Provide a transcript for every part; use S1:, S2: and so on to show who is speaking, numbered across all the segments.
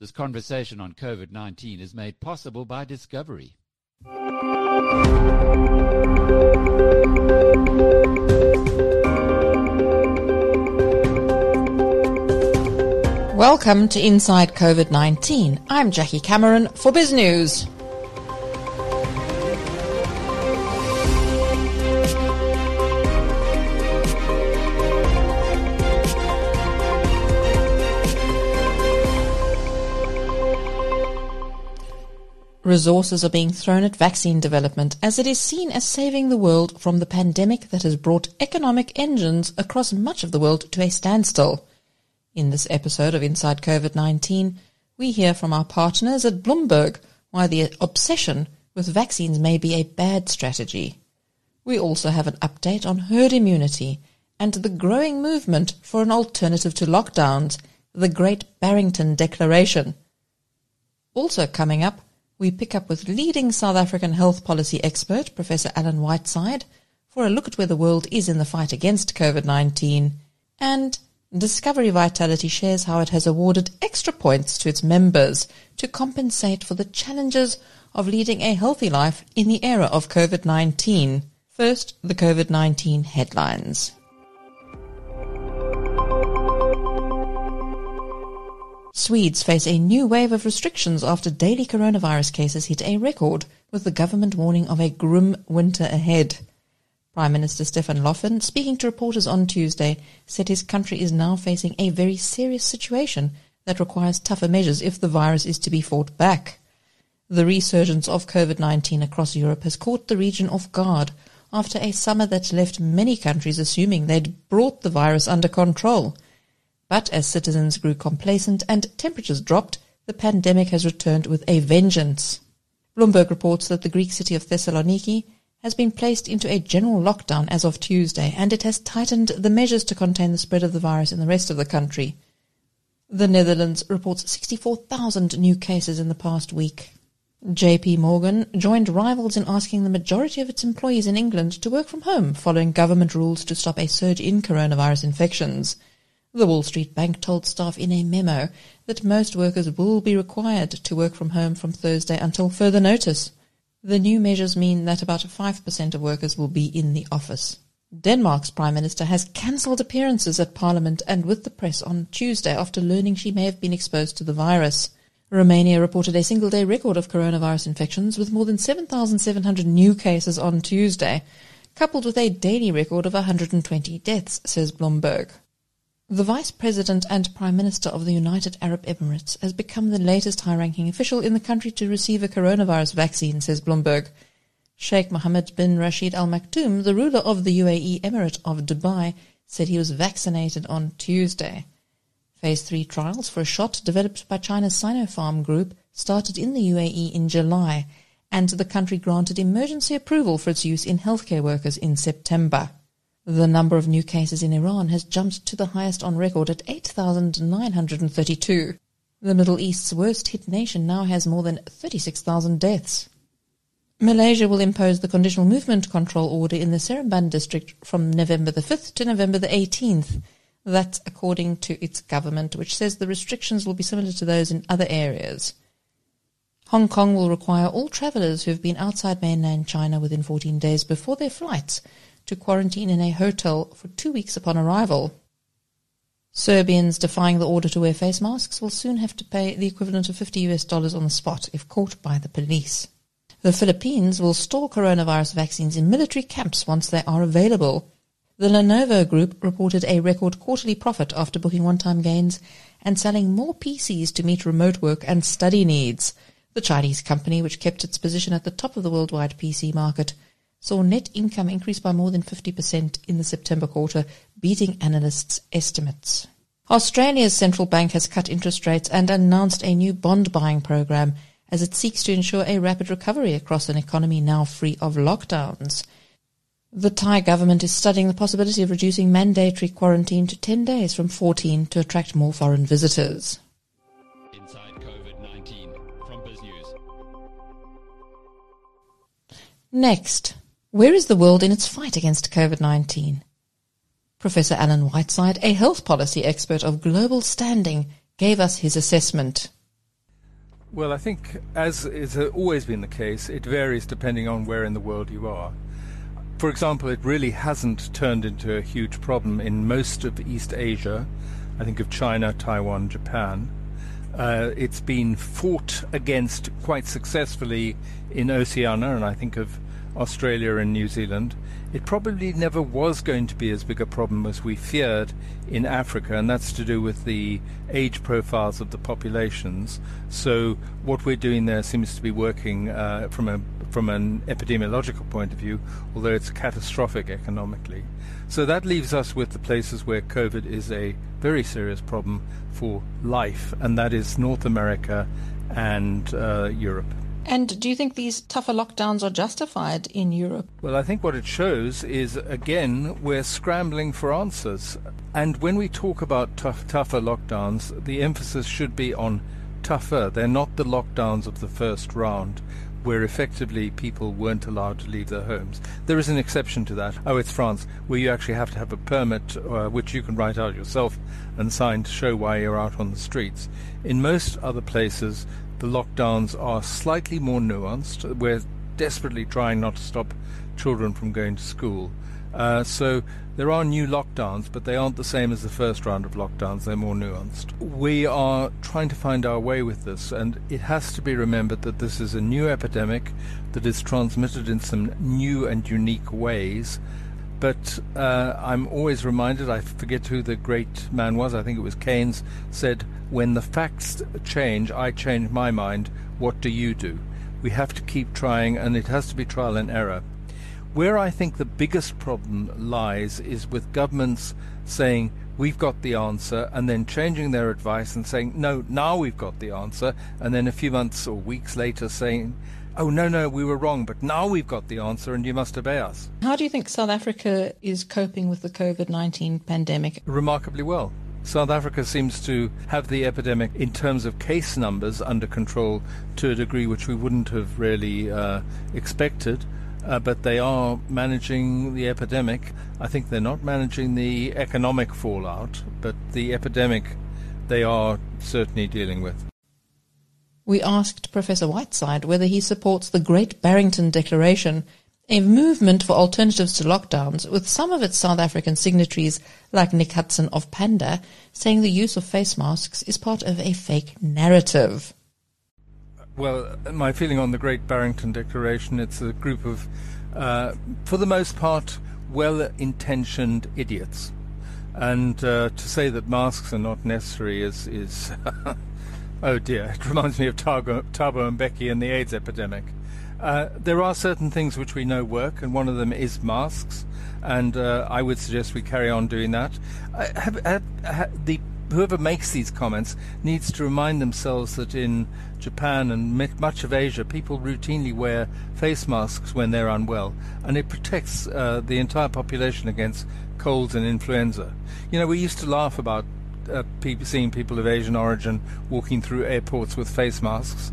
S1: This conversation on COVID 19 is made possible by Discovery.
S2: Welcome to Inside COVID 19. I'm Jackie Cameron for Biz News. Resources are being thrown at vaccine development as it is seen as saving the world from the pandemic that has brought economic engines across much of the world to a standstill. In this episode of Inside COVID-19, we hear from our partners at Bloomberg why the obsession with vaccines may be a bad strategy. We also have an update on herd immunity and the growing movement for an alternative to lockdowns, the Great Barrington Declaration. Also coming up, we pick up with leading South African health policy expert, Professor Alan Whiteside, for a look at where the world is in the fight against COVID-19. And Discovery Vitality shares how it has awarded extra points to its members to compensate for the challenges of leading a healthy life in the era of COVID-19. First, the COVID-19 headlines. Swedes face a new wave of restrictions after daily coronavirus cases hit a record, with the government warning of a grim winter ahead. Prime Minister Stefan Löfven, speaking to reporters on Tuesday, said his country is now facing a very serious situation that requires tougher measures if the virus is to be fought back. The resurgence of COVID-19 across Europe has caught the region off guard after a summer that left many countries assuming they'd brought the virus under control – but as citizens grew complacent and temperatures dropped, the pandemic has returned with a vengeance. Bloomberg reports that the Greek city of Thessaloniki has been placed into a general lockdown as of Tuesday, and it has tightened the measures to contain the spread of the virus in the rest of the country. The Netherlands reports 64,000 new cases in the past week. JP Morgan joined rivals in asking the majority of its employees in England to work from home following government rules to stop a surge in coronavirus infections. The Wall Street Bank told staff in a memo that most workers will be required to work from home from Thursday until further notice. The new measures mean that about 5% of workers will be in the office. Denmark's Prime Minister has cancelled appearances at Parliament and with the press on Tuesday after learning she may have been exposed to the virus. Romania reported a single day record of coronavirus infections with more than 7,700 new cases on Tuesday, coupled with a daily record of 120 deaths, says Bloomberg. The Vice President and Prime Minister of the United Arab Emirates has become the latest high-ranking official in the country to receive a coronavirus vaccine, says Bloomberg. Sheikh Mohammed bin Rashid Al Maktoum, the ruler of the UAE Emirate of Dubai, said he was vaccinated on Tuesday. Phase 3 trials for a shot developed by China's Sinopharm group started in the UAE in July, and the country granted emergency approval for its use in healthcare workers in September. The number of new cases in Iran has jumped to the highest on record at 8,932. The Middle East's worst hit nation now has more than 36,000 deaths. Malaysia will impose the conditional movement control order in the Seremban district from November the 5th to November the 18th. That's according to its government, which says the restrictions will be similar to those in other areas. Hong Kong will require all travellers who have been outside mainland China within 14 days before their flights to quarantine in a hotel for two weeks upon arrival. Serbians defying the order to wear face masks will soon have to pay the equivalent of 50 US dollars on the spot if caught by the police. The Philippines will store coronavirus vaccines in military camps once they are available. The Lenovo Group reported a record quarterly profit after booking one-time gains and selling more PCs to meet remote work and study needs. The Chinese company, which kept its position at the top of the worldwide PC market, saw net income increase by more than 50% in the September quarter, beating analysts' estimates. Australia's central bank has cut interest rates and announced a new bond buying program as it seeks to ensure a rapid recovery across an economy now free of lockdowns. The Thai government is studying the possibility of reducing mandatory quarantine to 10 days from 14 to attract more foreign visitors.
S1: Inside COVID-19 from Biz News.
S2: Next, where is the world in its fight against COVID-19? Professor Alan Whiteside, a health policy expert of global standing, gave us his assessment.
S3: Well, I think, as has always been the case, it varies depending on where in the world you are. For example, it really hasn't turned into a huge problem in most of East Asia. I think of China, Taiwan, Japan. Uh, it's been fought against quite successfully in Oceania, and I think of Australia and New Zealand. It probably never was going to be as big a problem as we feared in Africa, and that's to do with the age profiles of the populations. So, what we're doing there seems to be working uh, from a from an epidemiological point of view, although it's catastrophic economically. So that leaves us with the places where COVID is a very serious problem for life, and that is North America and uh, Europe.
S2: And do you think these tougher lockdowns are justified in Europe?
S3: Well, I think what it shows is, again, we're scrambling for answers. And when we talk about tough, tougher lockdowns, the emphasis should be on tougher. They're not the lockdowns of the first round where effectively people weren't allowed to leave their homes. There is an exception to that. Oh, it's France, where you actually have to have a permit, uh, which you can write out yourself and sign to show why you're out on the streets. In most other places, the lockdowns are slightly more nuanced. We're desperately trying not to stop children from going to school. Uh, so there are new lockdowns, but they aren't the same as the first round of lockdowns. They're more nuanced. We are trying to find our way with this, and it has to be remembered that this is a new epidemic that is transmitted in some new and unique ways. But uh, I'm always reminded, I forget who the great man was, I think it was Keynes, said, When the facts change, I change my mind. What do you do? We have to keep trying, and it has to be trial and error. Where I think the biggest problem lies is with governments saying, we've got the answer, and then changing their advice and saying, no, now we've got the answer, and then a few months or weeks later saying, oh, no, no, we were wrong, but now we've got the answer and you must obey us.
S2: How do you think South Africa is coping with the COVID 19 pandemic?
S3: Remarkably well. South Africa seems to have the epidemic in terms of case numbers under control to a degree which we wouldn't have really uh, expected uh, but they are managing the epidemic. I think they're not managing the economic fallout, but the epidemic they are certainly dealing with.
S2: We asked Professor Whiteside whether he supports the Great Barrington Declaration, a movement for alternatives to lockdowns, with some of its South African signatories, like Nick Hudson of Panda, saying the use of face masks is part of a fake narrative.
S3: Well, my feeling on the Great Barrington Declaration, it's a group of, uh, for the most part, well-intentioned idiots. And uh, to say that masks are not necessary is, is oh dear, it reminds me of Thabo, Mbeki and the AIDS epidemic. Uh, there are certain things which we know work, and one of them is masks, and uh, I would suggest we carry on doing that. Have, have, have the whoever makes these comments needs to remind themselves that in Japan and much of Asia, people routinely wear face masks when they're unwell, and it protects uh, the entire population against colds and influenza. You know, we used to laugh about uh, people, seeing people of Asian origin walking through airports with face masks.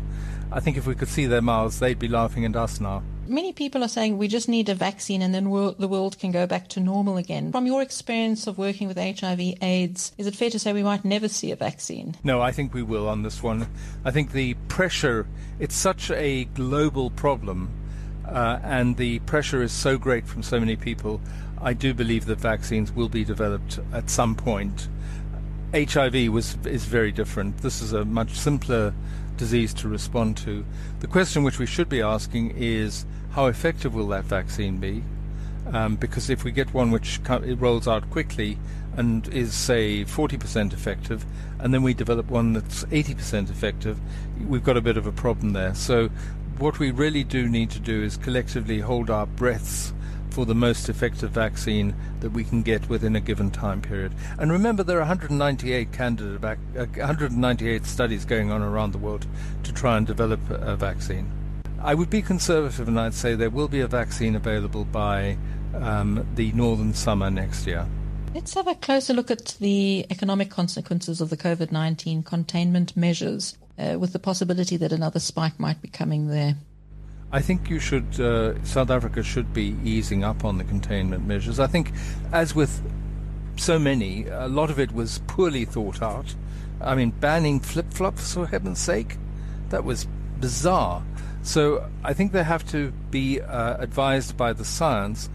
S3: I think if we could see their mouths, they'd be laughing at us now
S2: many people are saying we just need a vaccine and then the world can go back to normal again. From your experience of working with HIV AIDS, is it fair to say we might never see a vaccine?
S3: No, I think we will on this one. I think the pressure, it's such a global problem, uh, and the pressure is so great from so many people. I do believe that vaccines will be developed at some point. HIV was is very different. This is a much simpler disease to respond to. The question which we should be asking is how effective will that vaccine be? Um, because if we get one which rolls out quickly and is say 40% effective, and then we develop one that's 80% effective, we've got a bit of a problem there. So what we really do need to do is collectively hold our breaths for the most effective vaccine that we can get within a given time period. And remember, there are 198 candidate vac- uh, 198 studies going on around the world to try and develop a vaccine. I would be conservative and I'd say there will be a vaccine available by um, the northern summer next year.
S2: Let's have a closer look at the economic consequences of the COVID 19 containment measures, uh, with the possibility that another spike might be coming there.
S3: I think you should, uh, South Africa should be easing up on the containment measures. I think, as with so many, a lot of it was poorly thought out. I mean, banning flip flops, for heaven's sake That was bizarre. So I think they have to be uh, advised by the science,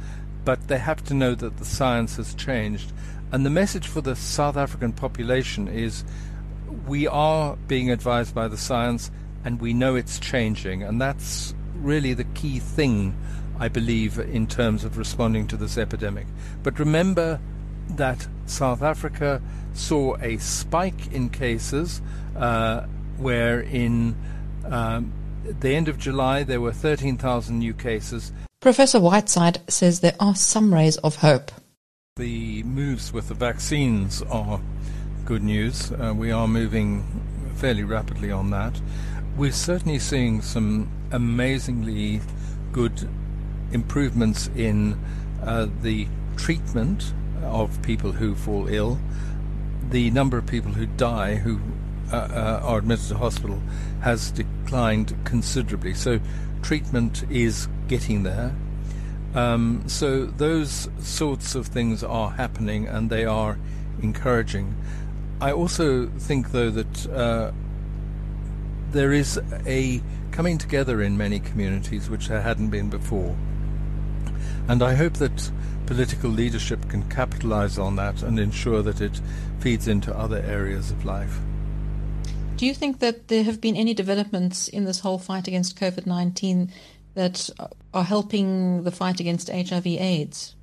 S3: but they have to know that the science has changed. And the message for the South African population is we are being advised by the science and we know it's changing. And that's really the key thing, I believe, in terms of responding to this epidemic. But remember that South Africa saw a spike in cases uh, where in um, the end of July there were 13,000 new cases.
S2: Professor Whiteside says there are some rays of hope.
S3: The moves with the vaccines are good news. Uh, we are moving fairly rapidly on that. We're certainly seeing some amazingly good improvements in uh, the treatment of people who fall ill. The number of people who die who uh, uh, are admitted to hospital has declined considerably. So treatment is getting there. Um, so those sorts of things are happening and they are encouraging. I also think, though, that uh, there is a coming together in many communities which there hadn't been before. And I hope that political leadership can capitalize on that and ensure that it feeds into other areas of life.
S2: Do you think that there have been any developments in this whole fight against COVID 19 that are helping the fight against HIV AIDS?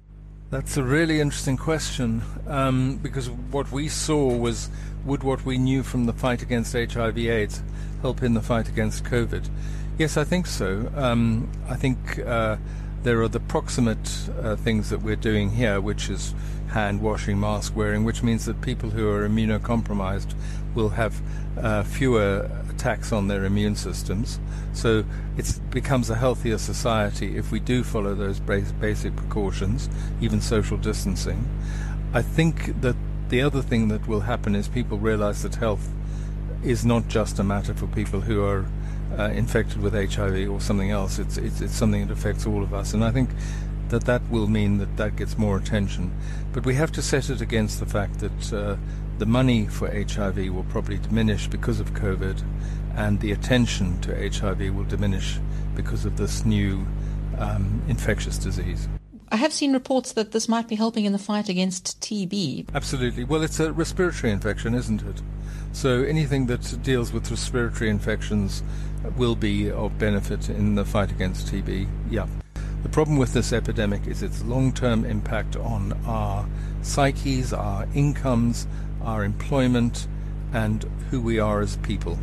S3: That's a really interesting question um, because what we saw was would what we knew from the fight against HIV AIDS help in the fight against COVID? Yes, I think so. Um, I think uh, there are the proximate uh, things that we're doing here, which is hand washing, mask wearing, which means that people who are immunocompromised will have uh, fewer attacks on their immune systems. So it becomes a healthier society if we do follow those basic precautions, even social distancing. I think that the other thing that will happen is people realize that health is not just a matter for people who are uh, infected with HIV or something else. It's, it's, it's something that affects all of us, and I think that that will mean that that gets more attention. But we have to set it against the fact that uh, the money for HIV will probably diminish because of COVID, and the attention to HIV will diminish because of this new um, infectious disease.
S2: I have seen reports that this might be helping in the fight against TB.
S3: Absolutely. Well, it's a respiratory infection, isn't it? So anything that deals with respiratory infections will be of benefit in the fight against TB. Yeah. The problem with this epidemic is its long term impact on our psyches, our incomes, our employment, and who we are as people.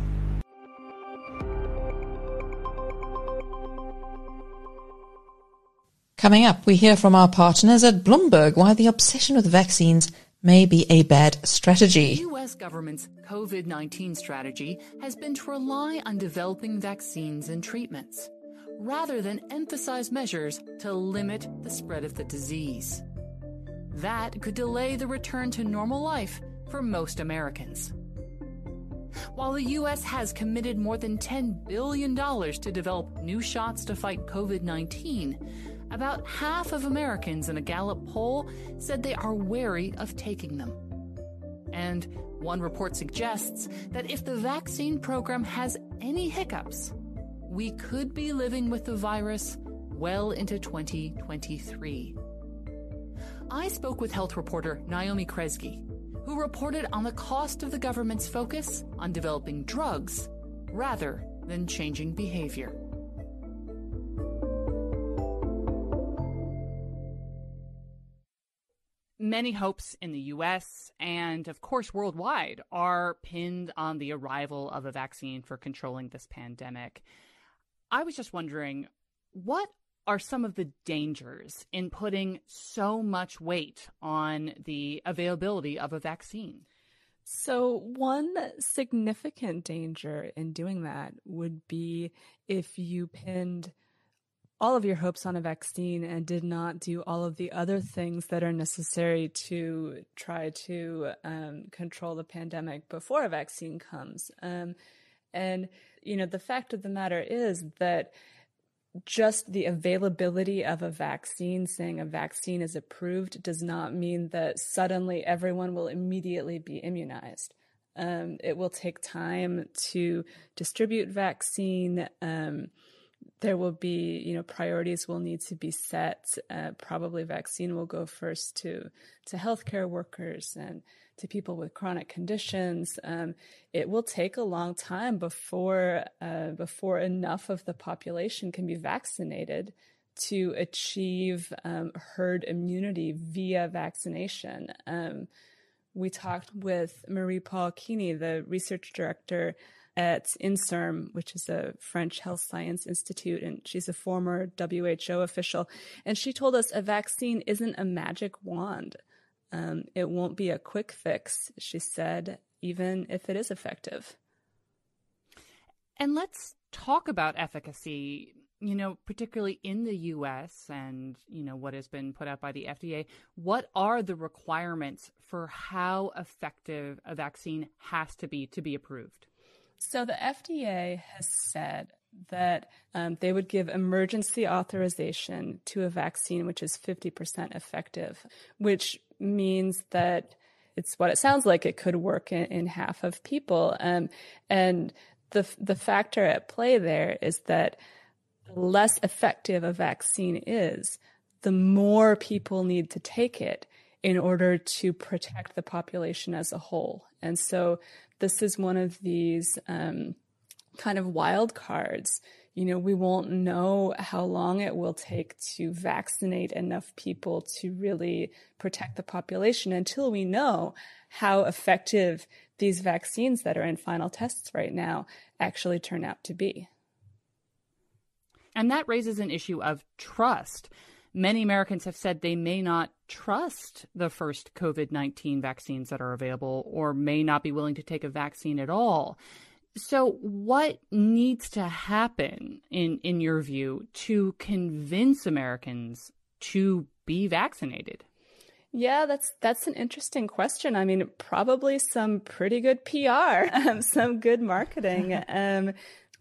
S2: Coming up, we hear from our partners at Bloomberg why the obsession with vaccines may be a bad strategy.
S4: The U.S. government's COVID 19 strategy has been to rely on developing vaccines and treatments, rather than emphasize measures to limit the spread of the disease. That could delay the return to normal life for most Americans. While the U.S. has committed more than $10 billion to develop new shots to fight COVID 19, about half of Americans in a Gallup poll said they are wary of taking them. And one report suggests that if the vaccine program has any hiccups, we could be living with the virus well into 2023. I spoke with health reporter Naomi Kresge, who reported on the cost of the government's focus on developing drugs rather than changing behavior.
S5: Many hopes in the US and, of course, worldwide are pinned on the arrival of a vaccine for controlling this pandemic. I was just wondering what are some of the dangers in putting so much weight on the availability of a vaccine?
S6: So, one significant danger in doing that would be if you pinned all of your hopes on a vaccine and did not do all of the other things that are necessary to try to um, control the pandemic before a vaccine comes. Um, and, you know, the fact of the matter is that just the availability of a vaccine, saying a vaccine is approved, does not mean that suddenly everyone will immediately be immunized. Um, it will take time to distribute vaccine. Um, there will be, you know, priorities will need to be set. Uh, probably vaccine will go first to to healthcare workers and to people with chronic conditions. Um, it will take a long time before uh, before enough of the population can be vaccinated to achieve um, herd immunity via vaccination. Um, we talked with Marie-Paule Kieny, the research director at INSERM, which is a French health science institute, and she's a former WHO official. And she told us a vaccine isn't a magic wand. Um, it won't be a quick fix, she said, even if it is effective.
S5: And let's talk about efficacy, you know, particularly in the US and, you know, what has been put out by the FDA. What are the requirements for how effective a vaccine has to be to be approved?
S6: So the FDA has said that um, they would give emergency authorization to a vaccine which is 50% effective, which means that it's what it sounds like it could work in, in half of people. Um, and the, the factor at play there is that the less effective a vaccine is, the more people need to take it in order to protect the population as a whole. And so this is one of these um, kind of wild cards. You know, we won't know how long it will take to vaccinate enough people to really protect the population until we know how effective these vaccines that are in final tests right now actually turn out to be.
S5: And that raises an issue of trust. Many Americans have said they may not trust the first COVID 19 vaccines that are available or may not be willing to take a vaccine at all. So, what needs to happen, in, in your view, to convince Americans to be vaccinated?
S6: Yeah, that's that's an interesting question. I mean, probably some pretty good PR, some good marketing. um,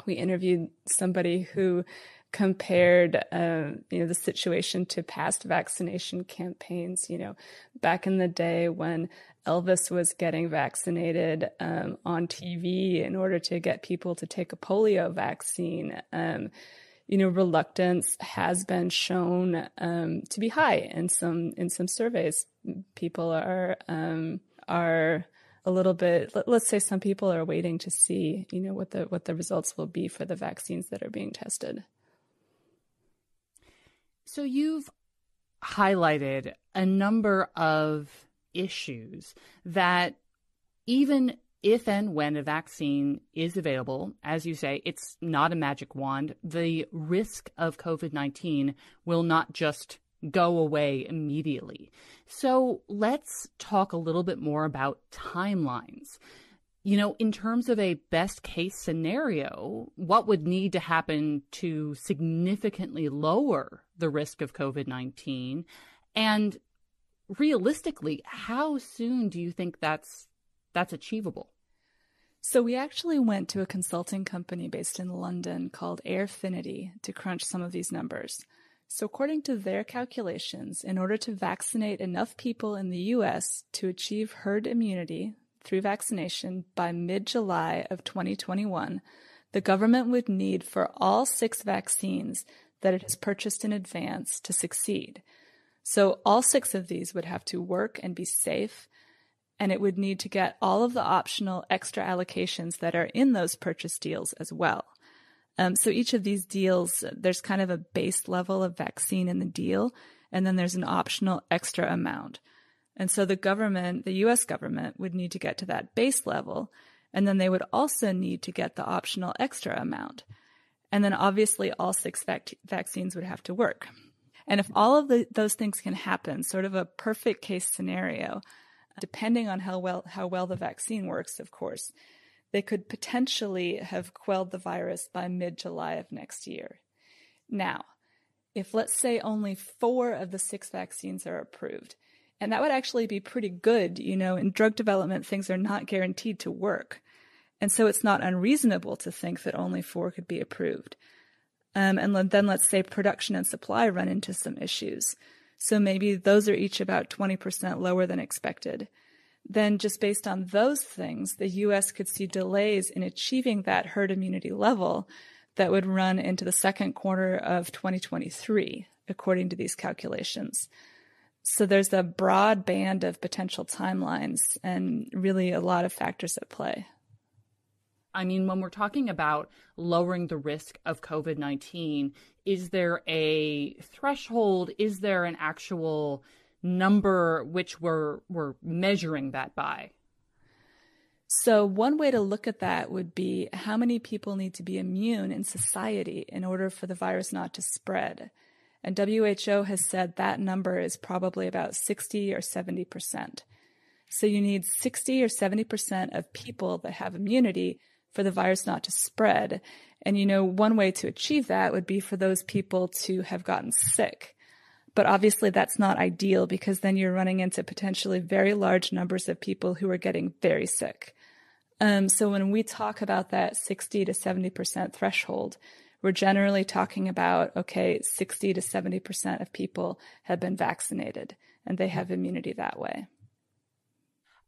S6: we interviewed somebody who compared uh, you know the situation to past vaccination campaigns. You know back in the day when Elvis was getting vaccinated um, on TV in order to get people to take a polio vaccine um, you know reluctance has been shown um, to be high in some in some surveys. People are um, are a little bit let, us say some people are waiting to see you know what the what the results will be for the vaccines that are being tested
S5: so you've highlighted a number of issues that even if and when a vaccine is available, as you say, it's not a magic wand. The risk of COVID 19 will not just go away immediately. So let's talk a little bit more about timelines you know, in terms of a best case scenario, what would need to happen to significantly lower the risk of COVID 19? And realistically, how soon do you think that's that's achievable?
S6: So we actually went to a consulting company based in London called Airfinity to crunch some of these numbers. So according to their calculations, in order to vaccinate enough people in the US to achieve herd immunity, through vaccination by mid-July of 2021, the government would need for all six vaccines that it has purchased in advance to succeed. So all six of these would have to work and be safe, and it would need to get all of the optional extra allocations that are in those purchase deals as well. Um, so each of these deals, there's kind of a base level of vaccine in the deal, and then there's an optional extra amount. And so the government, the US government, would need to get to that base level. And then they would also need to get the optional extra amount. And then obviously all six vac- vaccines would have to work. And if all of the, those things can happen, sort of a perfect case scenario, depending on how well, how well the vaccine works, of course, they could potentially have quelled the virus by mid July of next year. Now, if let's say only four of the six vaccines are approved, and that would actually be pretty good. You know, in drug development, things are not guaranteed to work. And so it's not unreasonable to think that only four could be approved. Um, and then let's say production and supply run into some issues. So maybe those are each about 20% lower than expected. then just based on those things, the US could see delays in achieving that herd immunity level that would run into the second quarter of 2023, according to these calculations. So there's a broad band of potential timelines and really a lot of factors at play.
S5: I mean, when we're talking about lowering the risk of COVID 19, is there a threshold? Is there an actual number which we're, we're measuring that by?
S6: So, one way to look at that would be how many people need to be immune in society in order for the virus not to spread. And WHO has said that number is probably about 60 or 70%. So, you need 60 or 70% of people that have immunity for the virus not to spread. And you know, one way to achieve that would be for those people to have gotten sick. But obviously that's not ideal because then you're running into potentially very large numbers of people who are getting very sick. Um, so when we talk about that 60 to 70% threshold, we're generally talking about, okay, 60 to 70% of people have been vaccinated and they have immunity that way.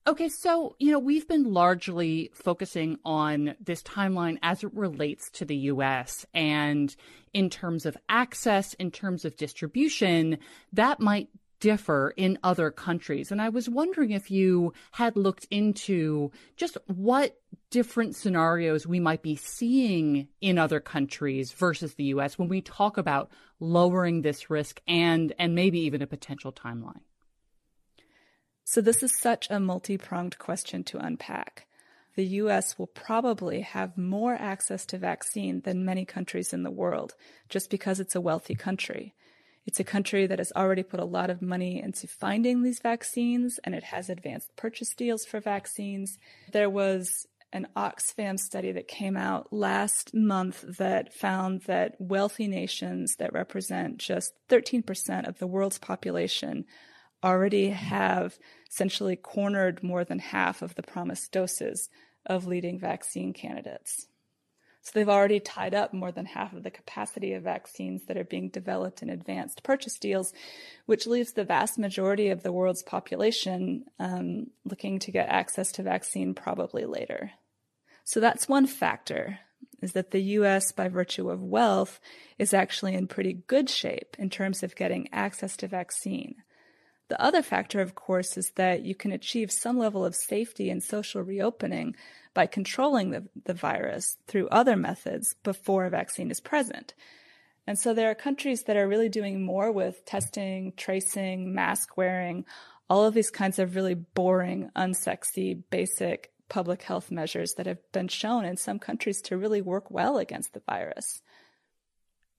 S5: Okay, so, you know, we've been largely focusing on this timeline as it relates to the US. And in terms of access, in terms of distribution, that might differ in other countries. And I was wondering if you had looked into just what different scenarios we might be seeing in other countries versus the US when we talk about lowering this risk and and maybe even a potential timeline.
S6: So this is such a multi-pronged question to unpack. The US will probably have more access to vaccine than many countries in the world just because it's a wealthy country. It's a country that has already put a lot of money into finding these vaccines and it has advanced purchase deals for vaccines. There was an Oxfam study that came out last month that found that wealthy nations that represent just 13% of the world's population already have essentially cornered more than half of the promised doses of leading vaccine candidates. So they've already tied up more than half of the capacity of vaccines that are being developed in advanced purchase deals, which leaves the vast majority of the world's population um, looking to get access to vaccine probably later. So that's one factor is that the US, by virtue of wealth, is actually in pretty good shape in terms of getting access to vaccine. The other factor, of course, is that you can achieve some level of safety and social reopening by controlling the, the virus through other methods before a vaccine is present. And so there are countries that are really doing more with testing, tracing, mask wearing, all of these kinds of really boring, unsexy, basic public health measures that have been shown in some countries to really work well against the virus.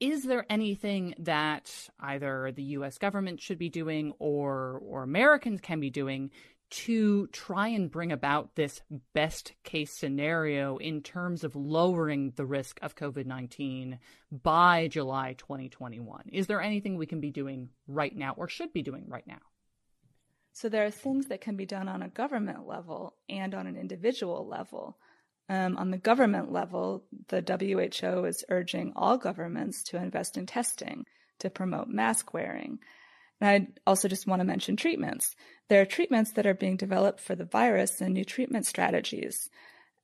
S5: Is there anything that either the US government should be doing or or Americans can be doing to try and bring about this best case scenario in terms of lowering the risk of COVID 19 by July 2021? Is there anything we can be doing right now or should be doing right now?
S6: So, there are things that can be done on a government level and on an individual level. Um, on the government level, the WHO is urging all governments to invest in testing to promote mask wearing. And I also just want to mention treatments. There are treatments that are being developed for the virus and new treatment strategies.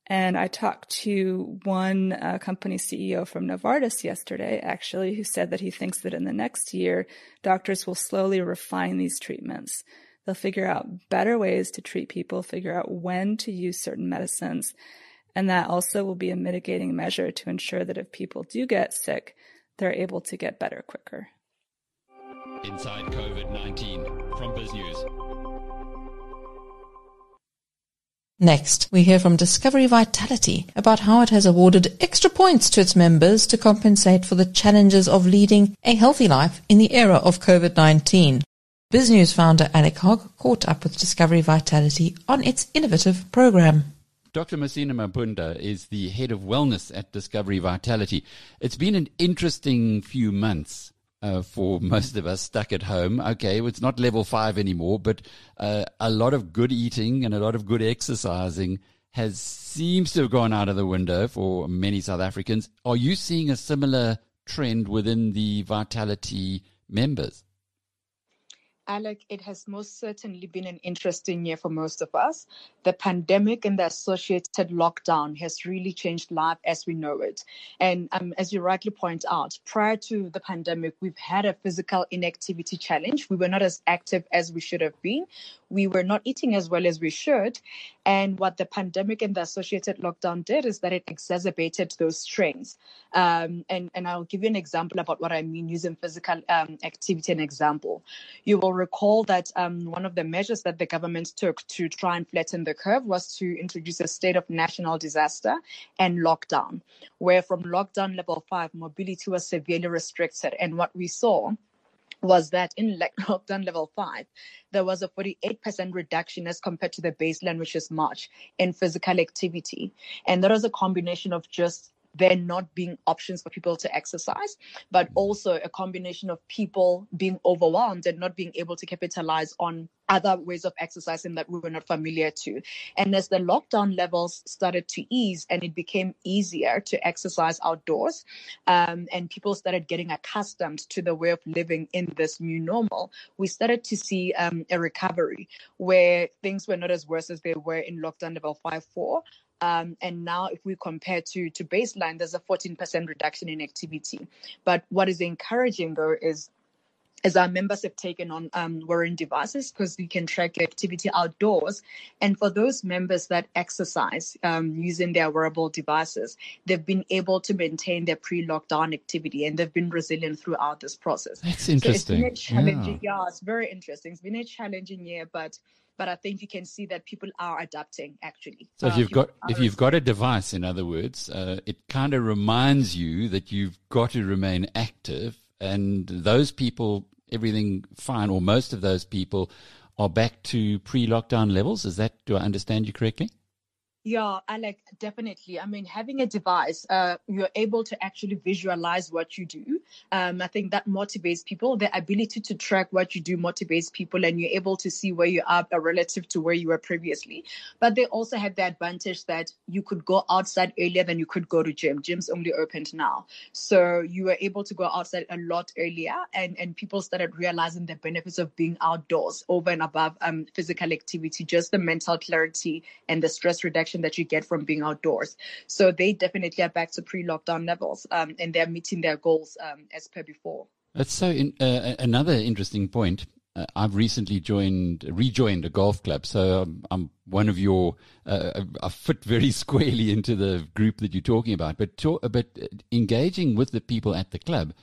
S6: And I talked to one uh, company CEO from Novartis yesterday, actually, who said that he thinks that in the next year, doctors will slowly refine these treatments. They'll figure out better ways to treat people, figure out when to use certain medicines. And that also will be a mitigating measure to ensure that if people do get sick, they're able to get better quicker.
S1: Inside COVID 19 from BizNews.
S2: Next, we hear from Discovery Vitality about how it has awarded extra points to its members to compensate for the challenges of leading a healthy life in the era of COVID-19. BizNews founder Alec Hogg caught up with Discovery Vitality on its innovative program.
S1: Dr. Mosima Mabunda is the head of wellness at Discovery Vitality. It's been an interesting few months uh, for most of us stuck at home. Okay, it's not level five anymore, but uh, a lot of good eating and a lot of good exercising has seems to have gone out of the window for many South Africans. Are you seeing a similar trend within the Vitality members?
S7: Alec, it has most certainly been an interesting year for most of us. The pandemic and the associated lockdown has really changed life as we know it. And um, as you rightly point out, prior to the pandemic, we've had a physical inactivity challenge. We were not as active as we should have been. We were not eating as well as we should. And what the pandemic and the associated lockdown did is that it exacerbated those strains. Um, and, and I'll give you an example about what I mean using physical um, activity an example. You will recall that um, one of the measures that the government took to try and flatten the curve was to introduce a state of national disaster and lockdown, where from lockdown level five, mobility was severely restricted. And what we saw was that in lockdown level five, there was a 48% reduction as compared to the baseline, which is March, in physical activity. And that was a combination of just there not being options for people to exercise, but also a combination of people being overwhelmed and not being able to capitalize on other ways of exercising that we were not familiar to. And as the lockdown levels started to ease and it became easier to exercise outdoors, um, and people started getting accustomed to the way of living in this new normal, we started to see um, a recovery where things were not as worse as they were in lockdown level 5 4. Um, and now, if we compare to to baseline, there's a 14% reduction in activity. But what is encouraging though is as our members have taken on um, wearing devices because we can track activity outdoors. And for those members that exercise um, using their wearable devices, they've been able to maintain their pre-lockdown activity and they've been resilient throughout this process.
S1: That's interesting.
S7: So it's been a challenging, yeah. yeah, it's very interesting. It's been a challenging year, but but I think you can see that people are adapting actually.
S1: So if uh, you've got if you've got a device, in other words, uh, it kind of reminds you that you've got to remain active, and those people, everything fine, or most of those people, are back to pre-lockdown levels. Is that do I understand you correctly?
S7: Yeah, Alec, definitely. I mean, having a device, uh, you're able to actually visualize what you do. Um, I think that motivates people. The ability to track what you do motivates people, and you're able to see where you are relative to where you were previously. But they also have the advantage that you could go outside earlier than you could go to gym. Gym's only opened now, so you were able to go outside a lot earlier, and and people started realizing the benefits of being outdoors over and above um, physical activity, just the mental clarity and the stress reduction that you get from being outdoors. So they definitely are back to pre-lockdown levels, um, and they're meeting their goals um, as per before.
S1: That's so. In, uh, another interesting point. Uh, I've recently joined, rejoined a golf club, so I'm, I'm one of your. Uh, I fit very squarely into the group that you're talking about. But talk, but engaging with the people at the club,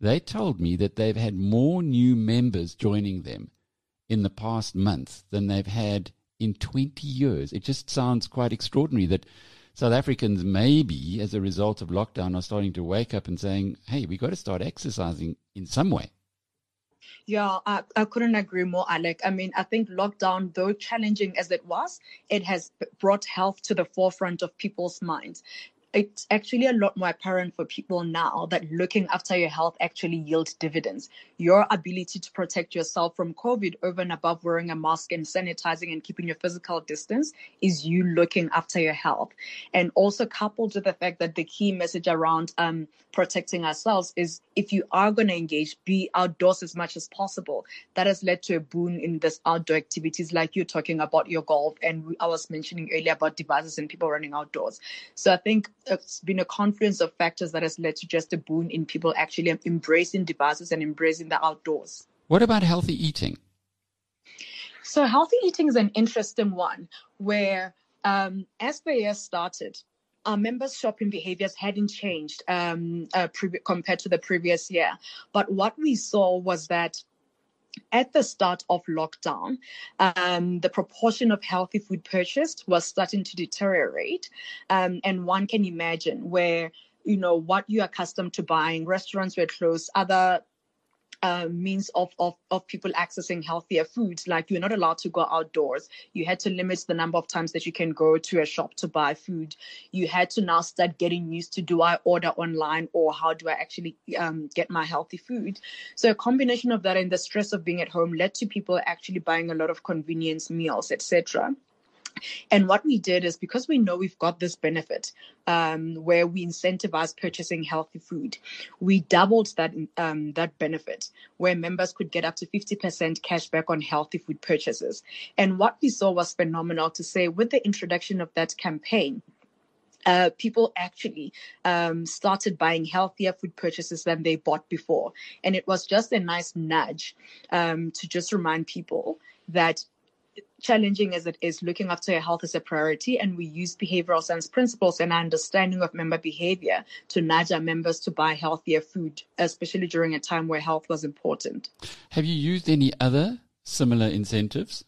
S1: they told me that they've had more new members joining them in the past month than they've had in 20 years. It just sounds quite extraordinary that South Africans, maybe as a result of lockdown, are starting to wake up and saying, hey, we've got to start exercising in some way.
S7: Yeah, I, I couldn't agree more, Alec. I mean, I think lockdown, though challenging as it was, it has brought health to the forefront of people's minds it's actually a lot more apparent for people now that looking after your health actually yields dividends. Your ability to protect yourself from COVID over and above wearing a mask and sanitizing and keeping your physical distance is you looking after your health. And also coupled with the fact that the key message around um, protecting ourselves is if you are going to engage, be outdoors as much as possible. That has led to a boon in this outdoor activities like you're talking about your golf and I was mentioning earlier about devices and people running outdoors. So I think it's been a confluence of factors that has led to just a boon in people actually embracing devices and embracing the outdoors.
S1: What about healthy eating?
S7: So, healthy eating is an interesting one where, um, as the year started, our members' shopping behaviors hadn't changed um, uh, pre- compared to the previous year. But what we saw was that at the start of lockdown, um, the proportion of healthy food purchased was starting to deteriorate. Um, and one can imagine where, you know, what you're accustomed to buying, restaurants were closed, other uh, means of, of, of people accessing healthier foods. Like you're not allowed to go outdoors. You had to limit the number of times that you can go to a shop to buy food. You had to now start getting used to do I order online or how do I actually um, get my healthy food? So a combination of that and the stress of being at home led to people actually buying a lot of convenience meals, etc And what we did is because we know we've got this benefit um, where we incentivize purchasing healthy food, we doubled that um, that benefit where members could get up to 50% cash back on healthy food purchases. And what we saw was phenomenal to say with the introduction of that campaign. Uh, people actually um, started buying healthier food purchases than they bought before. And it was just a nice nudge um, to just remind people that challenging as it is, looking after your health is a priority, and we use behavioral science principles and our understanding of member behavior to nudge our members to buy healthier food, especially during a time where health was important.
S1: Have you used any other similar incentives?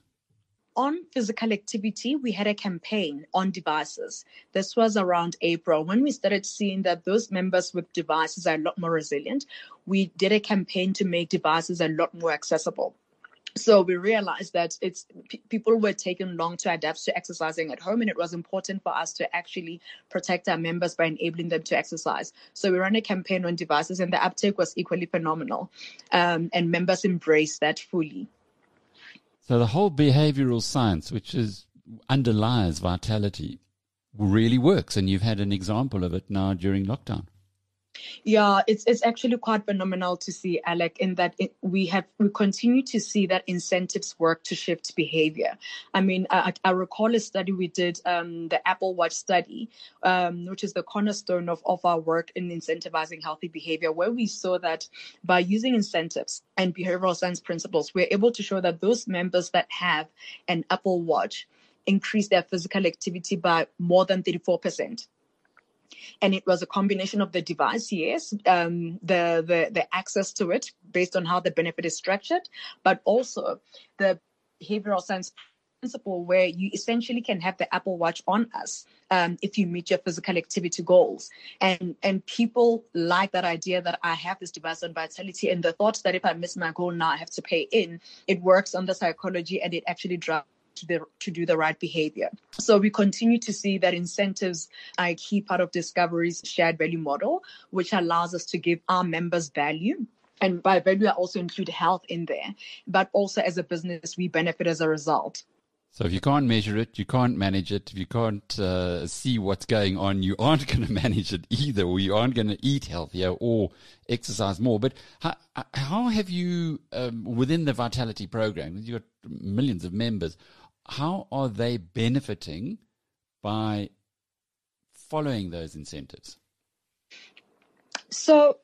S7: on physical activity, we had a campaign on devices. This was around April when we started seeing that those members with devices are a lot more resilient. We did a campaign to make devices a lot more accessible so we realized that it's p- people were taking long to adapt to exercising at home and it was important for us to actually protect our members by enabling them to exercise. So we ran a campaign on devices and the uptake was equally phenomenal um, and members embraced that fully.
S1: So the whole behavioral science which is underlies vitality really works and you've had an example of it now during lockdown
S7: yeah, it's it's actually quite phenomenal to see, Alec, in that it, we have we continue to see that incentives work to shift behavior. I mean, I, I recall a study we did, um, the Apple Watch study, um, which is the cornerstone of, of our work in incentivizing healthy behavior, where we saw that by using incentives and behavioral science principles, we're able to show that those members that have an Apple Watch increase their physical activity by more than 34% and it was a combination of the device, yes, um, the, the the access to it based on how the benefit is structured, but also the behavioral science principle where you essentially can have the Apple Watch on us um, if you meet your physical activity goals. And and people like that idea that I have this device on vitality and the thought that if I miss my goal now I have to pay in. It works on the psychology and it actually drives to, the, to do the right behavior. So we continue to see that incentives are a key part of Discovery's shared value model, which allows us to give our members value and by value, I also include health in there. But also as a business, we benefit as a result.
S1: So if you can't measure it, you can't manage it. If you can't uh, see what's going on, you aren't going to manage it either, or you aren't going to eat healthier or exercise more. But how, how have you, um, within the Vitality program, you've got millions of members, how are they benefiting by following those incentives?
S7: So,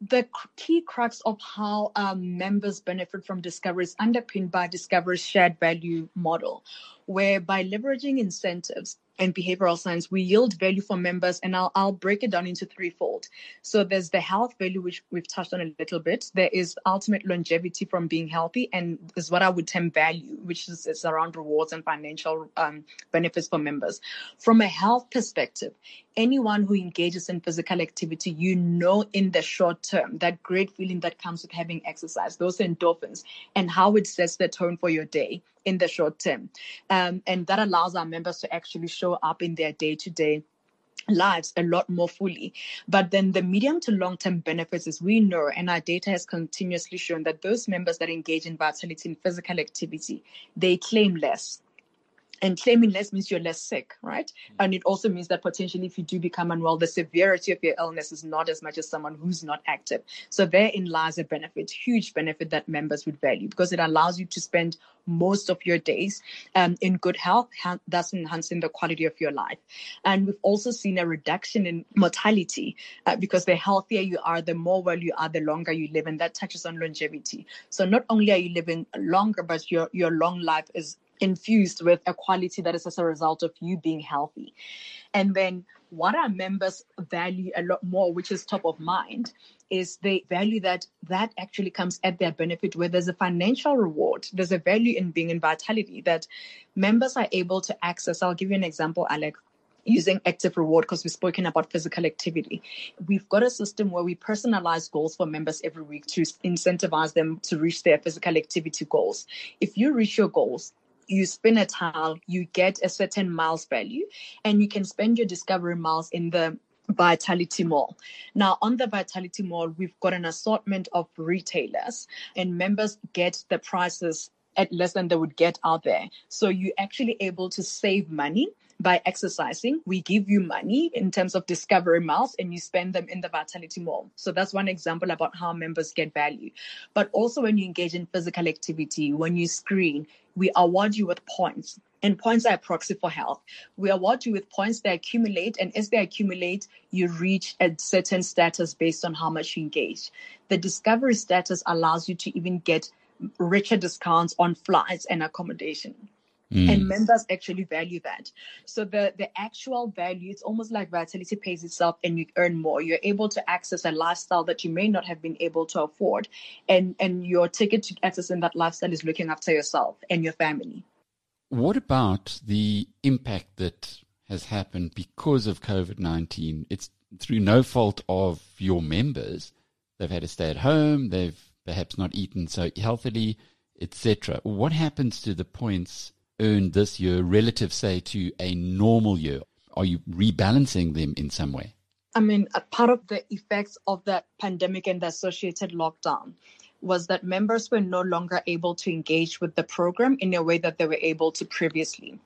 S7: the key crux of how um, members benefit from Discovery is underpinned by Discovery's shared value model, where by leveraging incentives, and behavioral science, we yield value for members, and I'll, I'll break it down into threefold. So there's the health value, which we've touched on a little bit. There is ultimate longevity from being healthy, and is what I would term value, which is, is around rewards and financial um, benefits for members. From a health perspective, anyone who engages in physical activity, you know, in the short term, that great feeling that comes with having exercise, those endorphins, and how it sets the tone for your day in the short term. Um, and that allows our members to actually show up in their day to day lives a lot more fully. But then the medium to long term benefits, as we know, and our data has continuously shown that those members that engage in vitality and physical activity, they claim less and claiming less means you're less sick, right? Mm. And it also means that potentially if you do become unwell, the severity of your illness is not as much as someone who's not active. So therein lies a benefit, huge benefit that members would value because it allows you to spend most of your days um, in good health, thus enhancing the quality of your life. And we've also seen a reduction in mortality uh, because the healthier you are, the more well you are, the longer you live, and that touches on longevity. So not only are you living longer, but your your long life is infused with a quality that is as a result of you being healthy. And then what our members value a lot more, which is top of mind, is they value that that actually comes at their benefit where there's a financial reward. There's a value in being in vitality that members are able to access. I'll give you an example, Alec using active reward because we've spoken about physical activity. We've got a system where we personalize goals for members every week to incentivize them to reach their physical activity goals. If you reach your goals, you spin a tile, you get a certain miles value, and you can spend your discovery miles in the Vitality Mall. Now, on the Vitality Mall, we've got an assortment of retailers, and members get the prices at less than they would get out there. So you're actually able to save money by exercising. We give you money in terms of discovery miles and you spend them in the Vitality Mall. So that's one example about how members get value. But also when you engage in physical activity, when you screen, we award you with points. And points are a proxy for health. We award you with points that accumulate, and as they accumulate, you reach a certain status based on how much you engage. The discovery status allows you to even get richer discounts on flights and accommodation. Mm. And members actually value that. So the, the actual value, it's almost like Vitality pays itself and you earn more. You're able to access a lifestyle that you may not have been able to afford. And, and your ticket to accessing that lifestyle is looking after yourself and your family.
S1: What about the impact that has happened because of COVID 19? It's through no fault of your members. They've had to stay at home, they've perhaps not eaten so healthily, etc. What happens to the points earned this year relative, say, to a normal year? Are you rebalancing them in some way?
S7: I mean, part of the effects of that pandemic and the associated lockdown was that members were no longer able to engage with the program in a way that they were able to previously.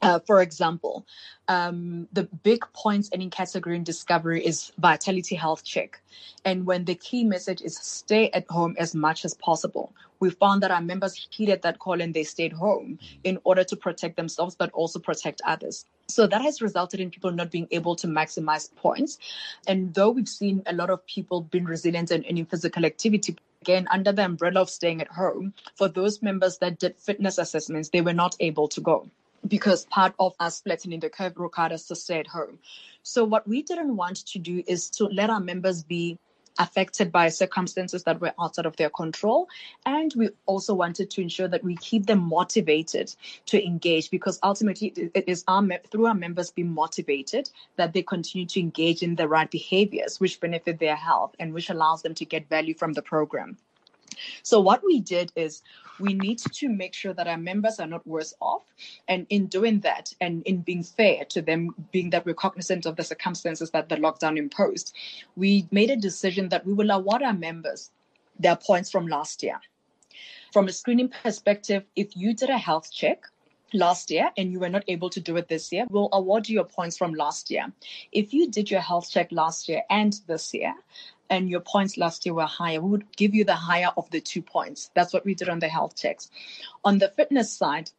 S7: Uh, for example, um, the big points in category discovery is vitality health check. And when the key message is stay at home as much as possible, we found that our members heeded that call and they stayed home in order to protect themselves, but also protect others. So that has resulted in people not being able to maximize points. And though we've seen a lot of people being resilient and in physical activity, again, under the umbrella of staying at home, for those members that did fitness assessments, they were not able to go because part of us flattening the curve required us to stay at home. So what we didn't want to do is to let our members be affected by circumstances that were outside of their control. And we also wanted to ensure that we keep them motivated to engage because ultimately it is our, through our members being motivated that they continue to engage in the right behaviors, which benefit their health and which allows them to get value from the program. So what we did is we need to make sure that our members are not worse off. And in doing that and in being fair to them, being that we're cognizant of the circumstances that the lockdown imposed, we made a decision that we will award our members their points from last year. From a screening perspective, if you did a health check, last year and you were not able to do it this year, we'll award you your points from last year. If you did your health check last year and this year, and your points last year were higher, we would give you the higher of the two points. That's what we did on the health checks. On the fitness side,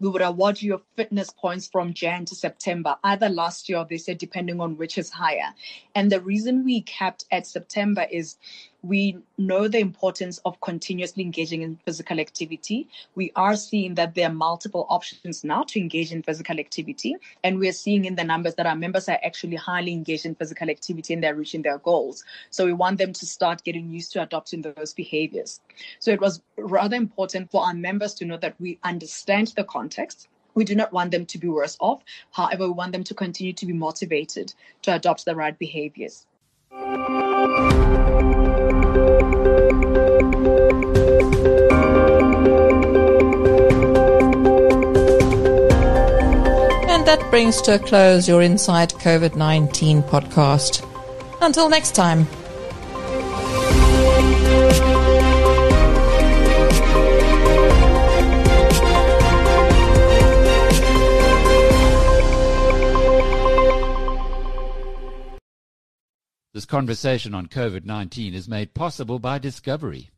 S7: we would award you your fitness points from Jan to September, either last year or this year, depending on which is higher. And the reason we kept at September is we know the importance of continuously engaging in physical activity. We are seeing that there are multiple options now to engage in physical activity. And we're seeing in the numbers that our members are actually highly engaged in physical activity and they're reaching their goals. So we want them to start getting used to adopting those behaviors. So it was rather important for our members to know that we understand the context. We do not want them to be worse off. However, we want them to continue to be motivated to adopt the right behaviors.
S2: Brings to a close your Inside COVID 19 podcast. Until next time.
S1: This conversation on COVID 19 is made possible by Discovery.